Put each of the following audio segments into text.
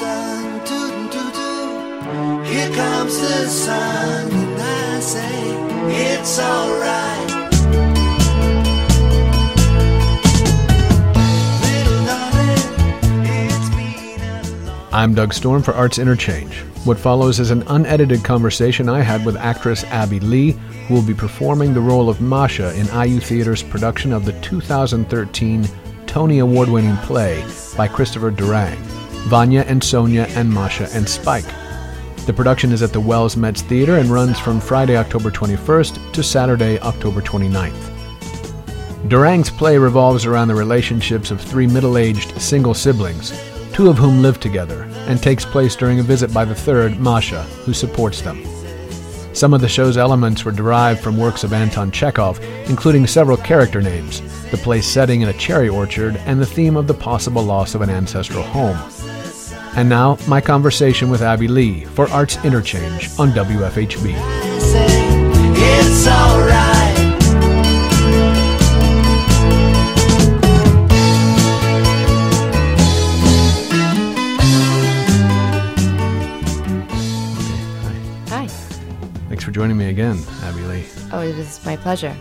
sun, toot toot toot. Here comes the sun, and I say it's alright. I'm Doug Storm for Arts Interchange. What follows is an unedited conversation I had with actress Abby Lee, who will be performing the role of Masha in IU Theater's production of the 2013 Tony Award winning play by Christopher Durang, Vanya and Sonia and Masha and Spike. The production is at the Wells Metz Theater and runs from Friday, October 21st to Saturday, October 29th. Durang's play revolves around the relationships of three middle aged single siblings, two of whom live together, and takes place during a visit by the third, Masha, who supports them. Some of the show's elements were derived from works of Anton Chekhov, including several character names, the play's setting in a cherry orchard, and the theme of the possible loss of an ancestral home. And now, my conversation with Abby Lee for Arts Interchange on WFHB. I it's alright. Hi. Thanks for joining me again, Abby Lee. Oh, it is my pleasure.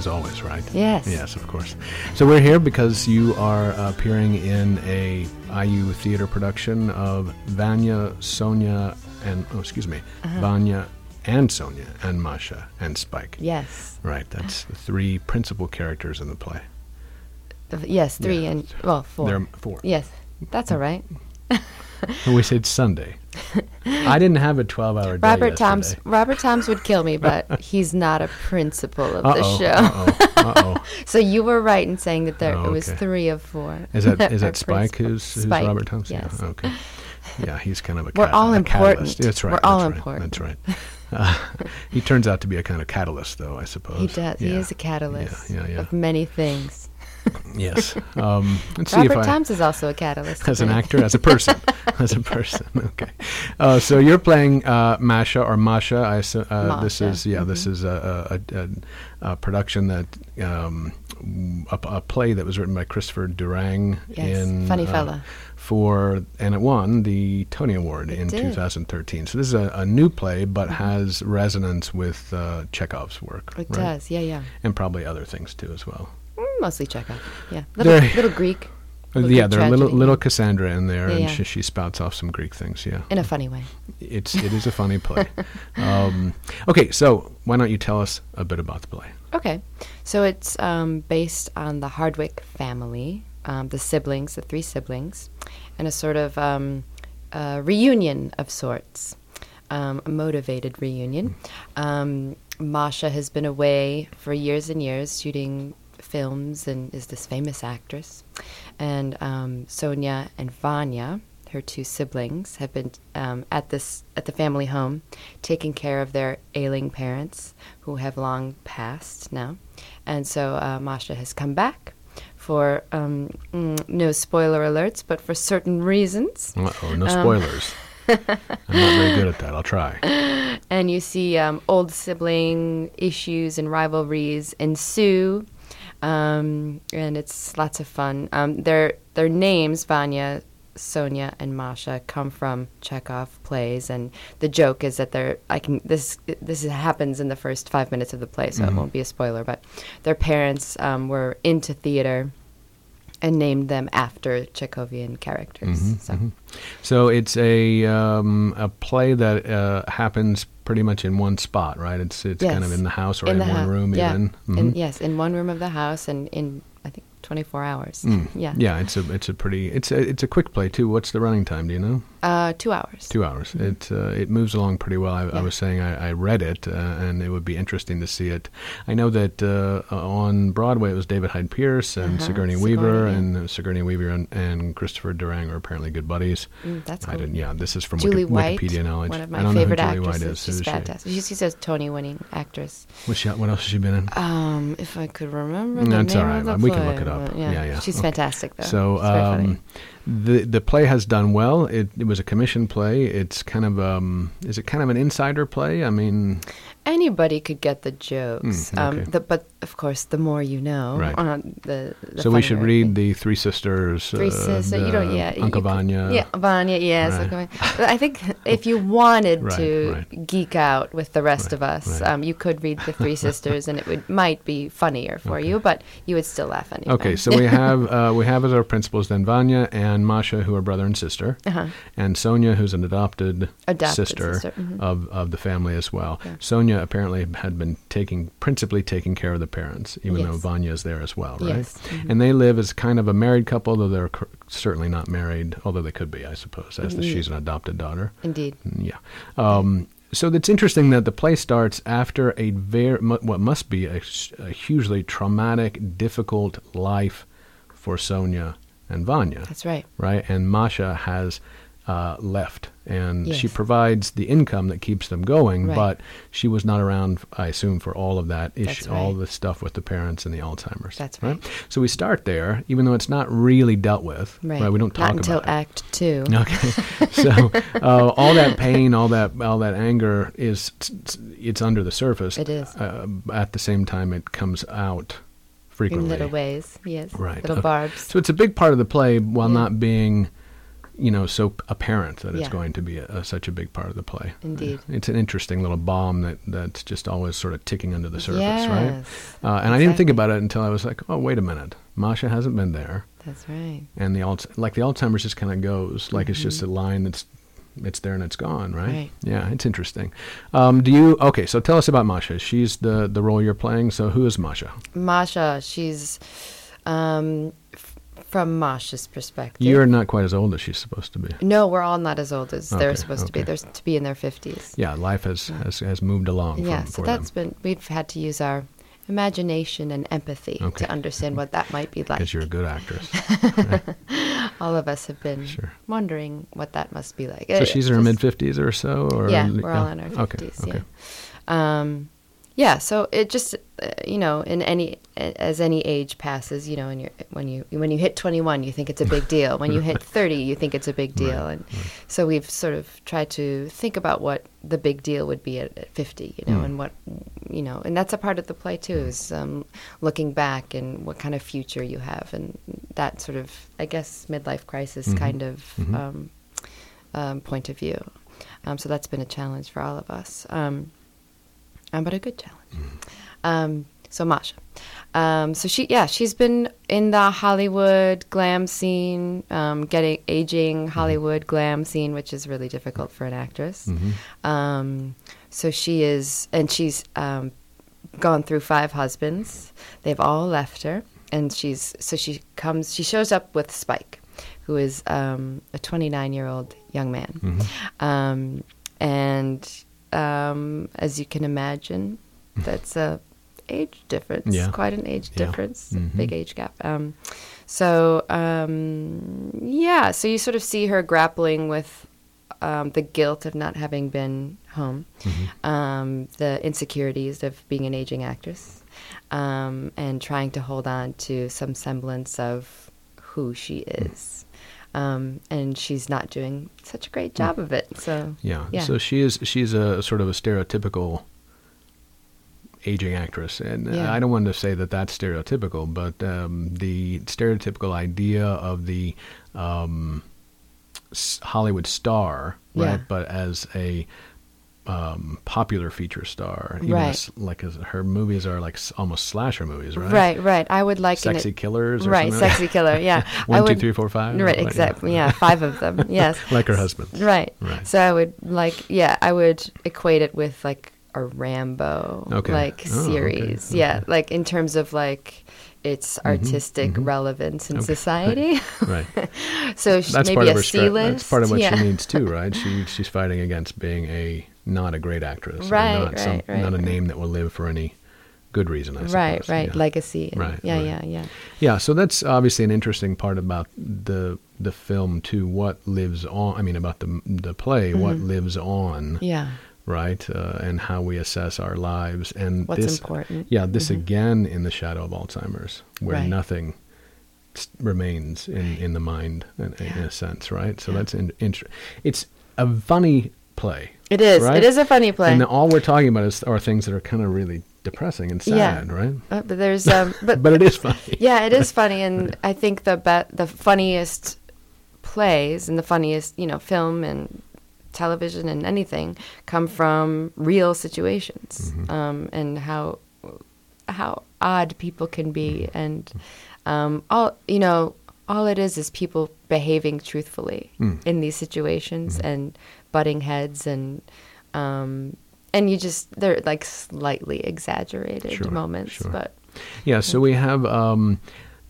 As always, right? Yes. Yes, of course. So we're here because you are appearing in a IU theater production of Vanya, Sonia, and oh, excuse me, Uh-huh. Vanya and Sonia and Masha and Spike. Yes. Right. That's the three principal characters in the play. Yes, three Yeah. and well, four. There are four. Yes, that's all right. We said Sunday. I didn't have a twelve-hour day. Robert Toms. Robert Toms would kill me, but he's not a principal of the Uh-oh, show. Uh-oh. Uh-oh. So you were right in saying that there Oh, it was three of four. Is that is that Spike who's, who's Spike, Robert Thompson? Yes. Yeah, okay. Yeah, he's kind of a We're cat- all a important. catalyst. That's right. We're all that's right, important. That's right. Uh, he turns out to be a kind of catalyst, though. I suppose. He does. He is a catalyst Yeah, yeah, yeah. of many things. Yes. Um, let's see Robert if I. Is also a catalyst. as an actor, as a person, as a person. Okay. Uh, so you're playing uh, Masha or Masha. I assu- uh, this is yeah. This mhm. is a, a, a, a production that um, a, a play that was written by Christopher Durang Yes, in funny uh, fella. for and it won the Tony Award It in did. 2013. So this is a, a new play, but has resonance with uh, Chekhov's work. It right? does. Yeah, yeah. and probably other things too as well. Mostly Chekhov. Yeah. Little, little Greek. Little yeah, there are a little little. Cassandra in there, Yeah, and yeah. She, she spouts off some Greek things. Yeah, In a funny way. it's it is a funny play. um, okay, so why don't you tell us a bit about the play? Okay, so it's um, based on the Hardwick family, um, the siblings, the three siblings, and a sort of um, uh, reunion of sorts, um, a motivated reunion. Um, Masha has been away for years and years shooting films and is this famous actress. And um, Sonia and Vanya, her two siblings, have been um, at this at the family home, taking care of their ailing parents who have long passed now. And so uh, Masha has come back for um, mm, no spoiler alerts, but for certain reasons. Uh oh, no Um, spoilers. I'm not very good at that. I'll try. and you see um, old sibling issues and rivalries ensue, um, and it's lots of fun. Um, their their names, Vanya, Sonia, and Masha, come from Chekhov plays, and the joke is that they're I can this this happens in the first five minutes of the play, so it won't be a spoiler. But their parents um, were into theater. And named them after Chekhovian characters. Mhm, so mhm. So it's a um, a play that uh, happens pretty much in one spot, right? It's it's kind of in the house or in, in one hou- room yeah. even. In, Mhm. yes, in one room of the house, and in I think 24 hours. Mm. Yeah, Yeah, it's a it's a pretty it's a it's a quick play too. What's the running time? Do you know? Uh, two hours. Two hours. It uh, it moves along pretty well. I, I was saying I, I read it, uh, and it would be interesting to see it. I know that uh, on Broadway it was David Hyde Pierce and Uh-huh, Sigourney Sigourney, Weaver, yeah. and uh, Sigourney Weaver and, and Christopher Durang are apparently good buddies. Mm, that's I didn't. Yeah, this is from Julie Wiki- White, Wikipedia knowledge. one of my favorite know who Julie actresses. She's Who is she? fantastic. She's, a Tony-winning actress. What's she, what else has she been in? Um, if I could remember the That's name all the We can look it up. but Yeah, yeah. She's Okay. fantastic, though. So The the play has done well. It, it was a commissioned play. It's kind of um, is it kind of an insider play? I mean, anybody could get the jokes. Mm, um, the, but of course, the more you know, Right. uh, the, the so we should read the Three Sisters. Three uh, sisters. You don't. Yeah. Uncle Vanya. Yeah, Vanya. Yes. Right. Vanya. I think if you wanted Right, to geek out with the rest of us, um, you could read the Three Sisters, and it would might be funnier for Okay. you, but you would still laugh anyway. Okay, so we have uh, we have as our principals then Vanya and Masha, who are brother and sister, Uh-huh. and Sonia, who's an adopted, Adopted sister, sister, mhm. of of the family as well. Yeah. Sonia apparently had been taking principally taking care of the parents, even though Vanya is there as well, right? Yes, mhm. And they live as kind of a married couple, though they're cur- certainly not married, although they could be, I suppose, as the, Mm. she's an adopted daughter. Indeed. Yeah. Um, so it's interesting that the play starts after a very what must be a, a hugely traumatic, difficult life for Sonia and Vanya, That's right. right? And Masha has uh, left, and she provides the income that keeps them going. Right. But she was not around, I assume, for all of that issue, all right. the stuff with the parents and the Alzheimer's. That's right. So we start there, even though it's not really dealt with. Right. We don't talk Not until about it. Act Two. Okay, so uh, all that pain, all that all that anger is it's under the surface. It is. Uh, at the same time, it comes out In frequently. little ways, yes. Right. Little Okay. barbs. So it's a big part of the play, while Yeah. not being, you know, so apparent that it's Yeah. going to be a, a- such a big part of the play. Indeed. It's an interesting little bomb that that's just always sort of ticking under the surface, right? Uh, and I didn't think about it until I was like, oh, wait a minute, Masha hasn't been there That's right. and the Alz- like the Alzheimer's just kind of goes like it's just a line that's it's there and it's gone, right? Mm-hmm. Right. Yeah, it's interesting. Um, do you okay? So tell us about Masha. She's the the role you're playing. So who is Masha? Masha, she's um, from Masha's perspective. You're not quite as old as she's supposed to be. no, we're all not as old as they're Okay, supposed to be. okay. They're to be in their fifties. Yeah, life has has, has moved along. Yeah, for, so that's them been we've had to use our imagination and empathy Okay. to understand what that might be like. because you're a good actress. All of us have been Sure. wondering what that must be like. so Uh, she's in her mid fifties or so, or yeah, we're all in our fifties. okay. Yeah, um, yeah. So it just uh, you know, in any as any age passes, you know, and you're, when you when you hit twenty one, you think it's a big deal. When you hit thirty, you think it's a big deal. Right, And so we've sort of tried to think about what the big deal would be at, at fifty, you know, Mm. and what you know, and that's a part of the play too, is um, looking back and what kind of future you have, and that sort of, I guess, midlife crisis Mhm. kind of. Mhm. Um, um, point of view. Um, so that's been a challenge for all of us, um, um, but a good challenge. Um, so Masha, um, so she, yeah, she's been in the Hollywood glam scene, um, getting aging Hollywood glam scene, which is really difficult for an actress. Mhm. Um, so she is, and she's um, gone through five husbands. They've all left her, and she's so she comes. She shows up with Spike, who is um, a 29 year old young man, Mhm. um, and um, as you can imagine, that's a age difference. Yeah. Quite an age Yeah. difference, Mhm. big age gap. Um, so um, yeah, so you sort of see her grappling with um, the guilt of not having been home, Mm-hmm. um, the insecurities of being an aging actress, um, and trying to hold on to some semblance of who she is. Um, and she's not doing such a great job of it. So Yeah. Yeah. So she is she's a sort of a stereotypical aging actress, and Yeah. I don't want to say that that's stereotypical, but um, the stereotypical idea of the um, Hollywood star, right? Yeah. But as a um, popular feature star, even Right. as, like as her movies are like s- almost slasher movies, right? right, right. I would like Sexy it. killers, or Right, something like- sexy killer. Yeah, I One, two, would- three, four, five. Right, Like, exactly. Yeah, five of them. Yes. like her husband. Right. Right. So I would like, yeah, I would equate it with like a Rambo Okay. like Oh, okay, series. Yeah, okay. like in terms of like its artistic mhm. relevance in Okay. society. Right. so sh- that's maybe part a of her C list. That's part of what yeah. she needs too, right? She she's fighting against being a not a great actress, Right, Not, right, right, not a name that will live for any good reason. I suppose. Right, right. Yeah. Legacy. and- Right, Yeah, right. yeah, yeah. yeah. So that's obviously an interesting part about the the film too. What lives on? I mean, about the the play. What Mhm. lives on? Yeah. Right, uh, and how we assess our lives, and What's this, important. yeah, this Mhm. again in the shadow of Alzheimer's, where Right. nothing s- remains in, in the mind in, in a sense, right? So Yeah. that's in, inter- it's a funny play. It is. Right? It is a funny play. And all we're talking about is, are things that are kind of really depressing and Yeah. sad, right? Uh, but there's um, but But it is funny. yeah, it is funny, and I think the be- the funniest plays and the funniest you know film and television and anything come from real situations um, and how how odd people can be and um, all you know all it is is people behaving truthfully Mm. in these situations and butting heads and um, and you just they're like slightly exaggerated Sure, moments sure. but Yeah, so we have um,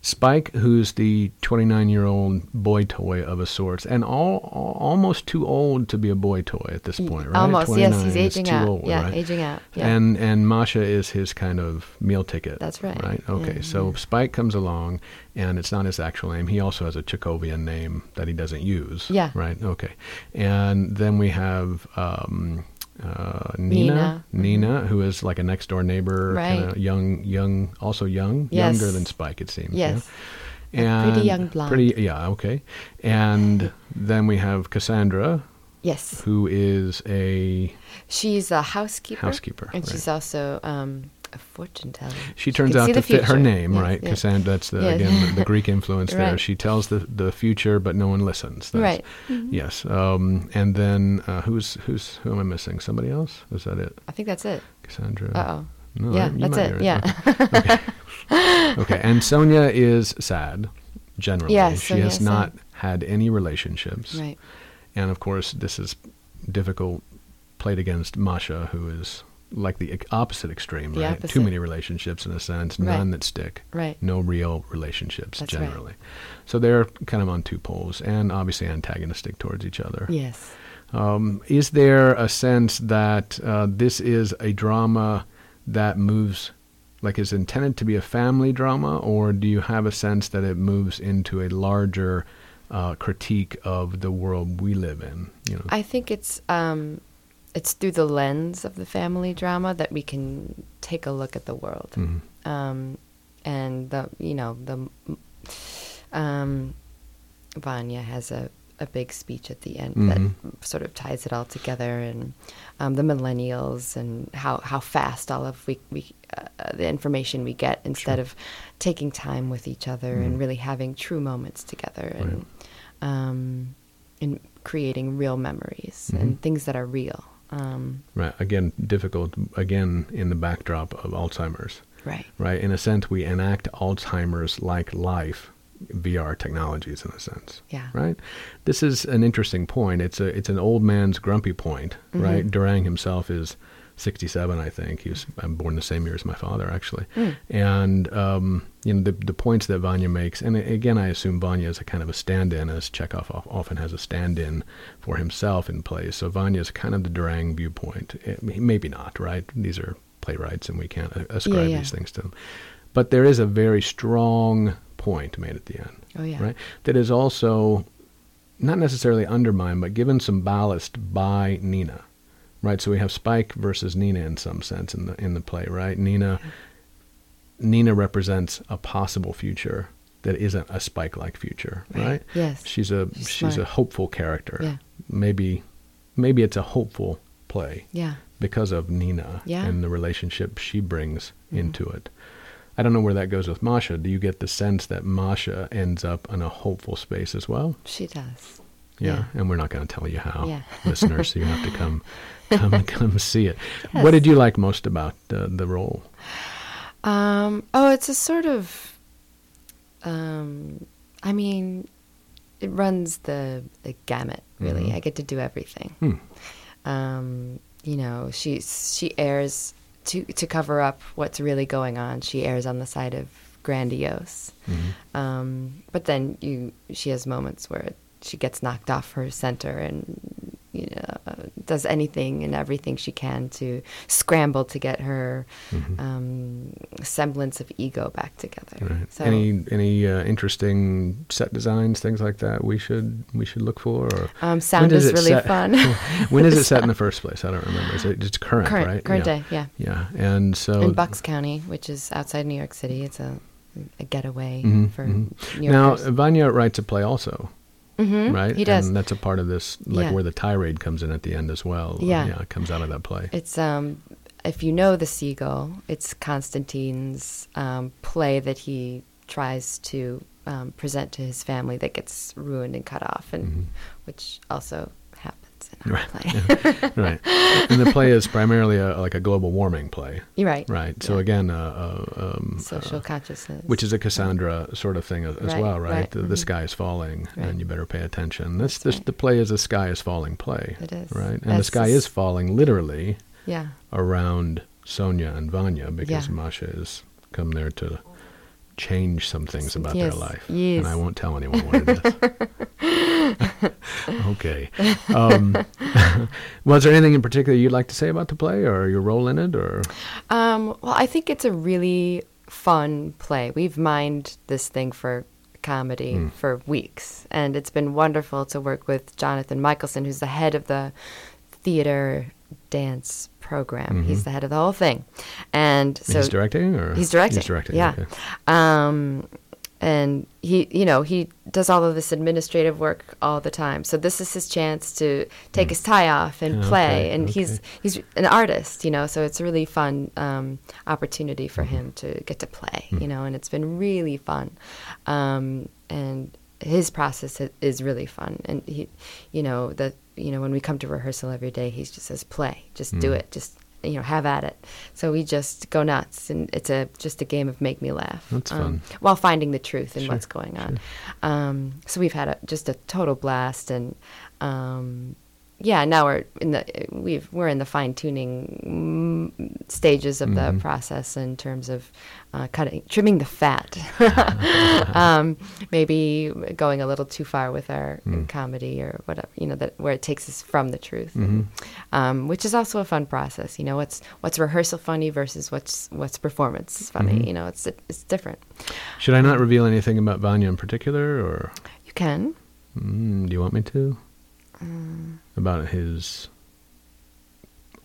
Spike, who's the 29 year old boy toy of a sorts, and all, almost too old to be a boy toy at this point, right? almost yes he's aging out old, yeah right? aging out yeah And and Masha is his kind of meal ticket. That's right. Right. Okay. Yeah, so. Spike comes along, and it's not his actual name. He also has a Chekhovian name that he doesn't use. Yeah. Right. Okay. And then we have um, uh, Nina. Nina. Nina, who is like a next door neighbor, kind Right. of young, young, also young, Yes. younger than Spike, it seems. Yes. Yeah? A pretty young blonde. Pretty. Yeah. Okay. And then we have Cassandra, yes who is a she's a housekeeper Housekeeper, and right. she's also um, a fortune teller She turns out to fit her name, Yes, right? Cassandra. That's the, Yes. again the, the Greek influence there. She tells the the future, but no one listens. That's- Right. Mm-hmm. Yes. Um, and then uh, who's who's who am I missing? Somebody else? Is that it? I think that's it Cassandra. uh oh No, yeah that's it yeah right. Okay. okay. And Sonia is sad. Generally, Yes, she has not sad. had any relationships. right And of course, this is difficult played against Masha, who is like the opposite extreme, The right? Too many relationships in a sense, Right. none that stick, Right. no real relationships That's right. generally. So they're kind of on two poles and obviously antagonistic towards each other. yes Um, is there a sense that uh, this is a drama that moves, like is intended to be a family drama, or do you have a sense that it moves into a larger uh, critique of the world we live in? You know, I think it's um, it's through the lens of the family drama that we can take a look at the world, Mhm. um, and the you know the um, Vanya has a, a big speech at the end Mhm. that sort of ties it all together, and um, the millennials and how, how fast all of we, we uh, the information we get instead Sure. of taking time with each other Mhm. and really having true moments together and um, and creating real memories Mhm. and things that are real. Um, Right. Again, difficult. Again, in the backdrop of Alzheimer's. right. Right. In a sense, we enact Alzheimer's like life VR technologies. In a sense. Yeah. Right. This is an interesting point. It's a it's an old man's grumpy point. Mm-hmm. Right. Durang himself is. 67, I think. He was I'm born the same year as my father, actually. Mm. And, um, you know, the, the points that Vanya makes, and again, I assume Vanya is a kind of a stand-in, as Chekhov often has a stand-in for himself in plays. So Vanya is kind of the Durang viewpoint. It, maybe not, right? These are playwrights, and we can't uh, ascribe yeah. these things to them. But there is a very strong point made at the end, Oh yeah. right? That is also not necessarily undermined, but given some ballast by Nina, right? So we have Spike versus Nina in some sense in the in the play, right? Nina Nina represents a possible future that isn't a Spike-like future, Right. right? Yes. She's a She's she's, a hopeful character. Yeah. Maybe maybe it's a hopeful play Yeah. because of Nina Yeah. and the relationship she brings Mhm. into it. I don't know where that goes with Masha. Do you get the sense that Masha ends up in a hopeful space as well? She does. Yeah, Yeah. and we're not going to tell you how, Yeah. listeners. So you have to come, come, come see it. Yes. What did you like most about uh, the role? Um, oh, it's a sort of. Um, I mean, it runs the the gamut. Really, Mhm. I get to do everything. Hmm. Um, you know, she's she airs to to cover up what's really going on. She airs on the side of grandiose. Mhm. Um, but then you she has moments where she gets knocked off her center and you know does anything and everything she can to scramble to get her Mhm. um, semblance of ego back together. Right. So any any uh, interesting set designs, things like that we should we should look for? Or um, sound does is really set- fun. when is it set in the first place? I don't remember. Is it it's current, current right? current yeah. day, yeah. Yeah, and so In Bucks County, which is outside New York City, it's a a getaway Mhm, for mhm. New now Vanya writes a play also, right? he does. And that's a part of this, like Yeah. where the tirade comes in at the end as well. Uh, Yeah. yeah, it comes out of that play. It's um, if you know the seagull, it's Constantine's um, play that he tries to um, present to his family that gets ruined and cut off, and which also happens in our Mm-hmm. Right. play. right. And the play is primarily a, like a global warming play. Right. Right. So Yeah. again, uh, uh, um, social uh, consciousness, which is a Cassandra sort of thing as, as Right, well, right? right, The, the mhm. sky is falling, and you better pay attention. That's, That's this, the play is a sky is falling play. It is. right, and the sky is falling literally yeah. around Sonia and Vanya because Yeah. Masha has come there to change some things about Yes, their life, yes. and I won't tell anyone what it is. okay. Um, was there anything in particular you'd like to say about the play, or your role in it, or Um, well, I think it's a really fun play. We've mined this thing for comedy Hmm. for weeks, and it's been wonderful to work with Jonathan Michaelsen, who's the head of the theater dance program. He's the head of the whole thing, and so Mm-hmm. he's directing, or He's directing. He's directing. Yeah. okay. Um, and he, you know, he does all of this administrative work all the time. So this is his chance to take his tie off and Yeah, play. okay, and he's okay. he's an artist, you know. So it's a really fun um, opportunity for Mm-hmm. him to get to play, you know. And it's been really fun. Um, and his process is really fun. And he, you know, that you know when we come to rehearsal every day, he just says, "Play, just Mm. do it, just." You know, have at it. So we just go nuts, and it's a just a game of make me laugh. That's um, fun. While finding the truth in Sure, what's going on. Um, so we've had a, just a total blast, and um, yeah, now we're in the we've we're in the fine tuning mm, stages of Mm-hmm. the process in terms of uh, cutting, trimming the fat. um, maybe going a little too far with our Mm. comedy or whatever, you know, that where it takes us from the truth, Mm-hmm. um, which is also a fun process. You know, what's what's rehearsal funny versus what's what's performance funny. Mm-hmm. You know, it's it's different. Should I not reveal anything about Vanya in particular, or You can. mm, do you want me to? Mm. About his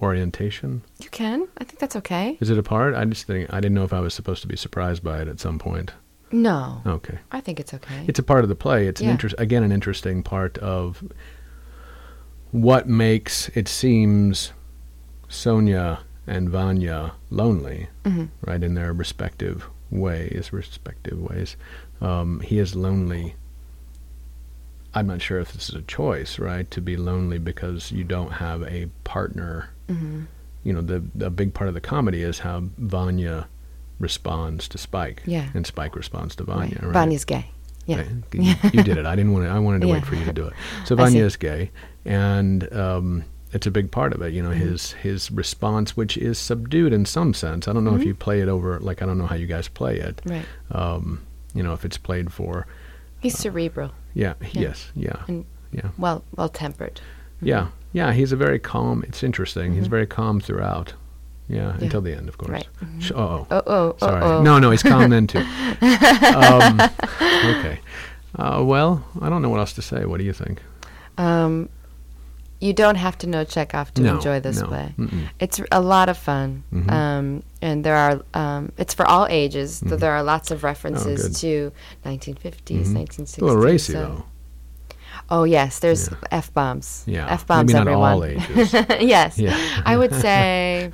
orientation? You can. I think that's okay. Is it a part? I just think I didn't know if I was supposed to be surprised by it at some point. No, Okay. I think it's okay. It's a part of the play. It's an interest again an interesting part of what makes it seems Sonia and Vanya lonely, Mhm. right in their respective ways, respective ways. Um, he is lonely. I'm not sure if this is a choice, right? To be lonely because you don't have a partner. hmm You know, the a big part of the comedy is how Vanya responds to Spike, Yeah. and Spike responds to Vanya. Right. Right? Vanya's gay. Yeah. Right. You, you did it. I didn't want to. I wanted to Yeah. wait for you to do it. So. Vanya is gay, and um, it's a big part of it. You know, Mm-hmm. his his response, which is subdued in some sense. I don't know if Mhm. you play it over. Like I don't know how you guys play it. Right. Um, you know, if it's played for. He's cerebral Yeah. Yeah. Yes. Yeah. and Yeah. well well tempered. Yeah. Yeah. He's a very calm. It's interesting. He's Mhm. very calm throughout. Yeah, Yeah. until the end, of course. Right. Sh- oh. Oh oh Sorry. oh oh. No, no, he's calm then too. um, okay. Uh, well, I don't know what else to say. What do you think? Um, you don't have to know Chekhov to No, enjoy this no. play. Mm-mm. It's a lot of fun, Mhm. um, and there are. Um, it's for all ages. Though Mhm. there are lots of references good. to 1950s, Mhm. 1960s. A little racy so- though. Oh yes, there's Yeah. f bombs. Yeah, f bombs. maybe everyone. all ages. yes, Yeah. I would say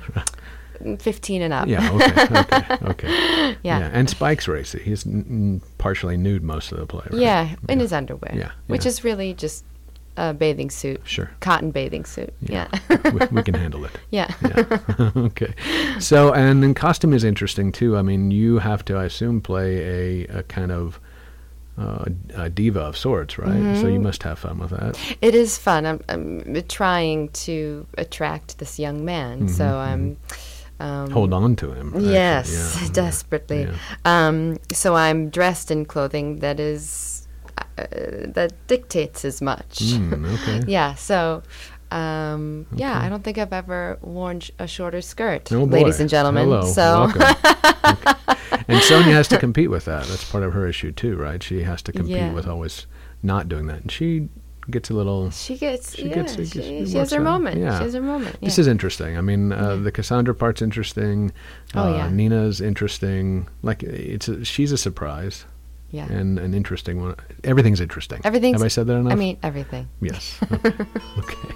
15 and up. Yeah. Okay. Okay. Okay. Yeah. And Spike's racy. He's n- n- partially nude most of the play. Right? Yeah, in his underwear. Yeah, Which is really just a bathing suit. Sure. Cotton bathing suit. Yeah. we, we can handle it. Yeah. Yeah. okay. So, and then costume is interesting too. I mean, you have to, I assume, play a, a kind of uh, a diva of sorts, right? So you must have fun with that. It is fun. I'm, I'm trying to attract this young man, so Mhm, I'm. Um, Hold on to him. actually. Yes, Yeah, yeah, desperately. yeah. Um, so I'm dressed in clothing that is uh, that dictates as much. Mm, okay. yeah. So. Um, Yeah, I don't think I've ever worn sh- a shorter skirt, Oh, ladies and gentlemen. Hello. So. Okay. And Sonia has to compete with that. That's part of her issue too, right? She has to compete Yeah. with always not doing that, and she gets a little. she gets, She yeah, gets- she, she she, has her out. moment. Yeah. She has her moment. This is interesting. I mean, uh, Yeah. the Cassandra part's interesting. Oh, uh, yeah. Nina's interesting. Like it's a, she's a surprise. Yeah. and an interesting one. Everything's interesting. Everything. Have I said that enough? I mean, everything. yes. Okay. okay.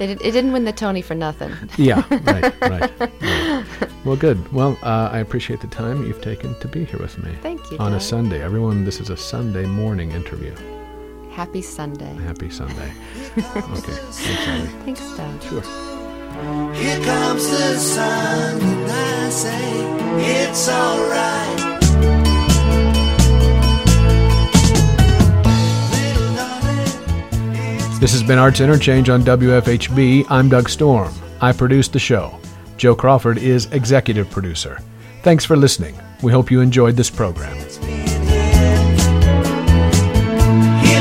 It, it didn't win the Tony for nothing. Yeah. Right. Right. right. Well, good. Well, uh, I appreciate the time you've taken to be here with me. Thank you. On a Sunday, everyone. This is a Sunday morning interview. Happy Sunday. Happy Sunday. okay. Thanks, Abby. Thanks, Doug. Sure. Here comes the sun, and I say it's alright. This has been Arts Interchange on WFHB. I'm Doug Storm. I produced the show. Joe Crawford is executive producer. Thanks for listening. We hope you enjoyed this program. Here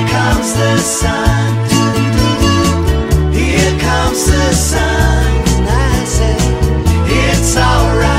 comes the sun. Here comes the sun. And I say, it's alright.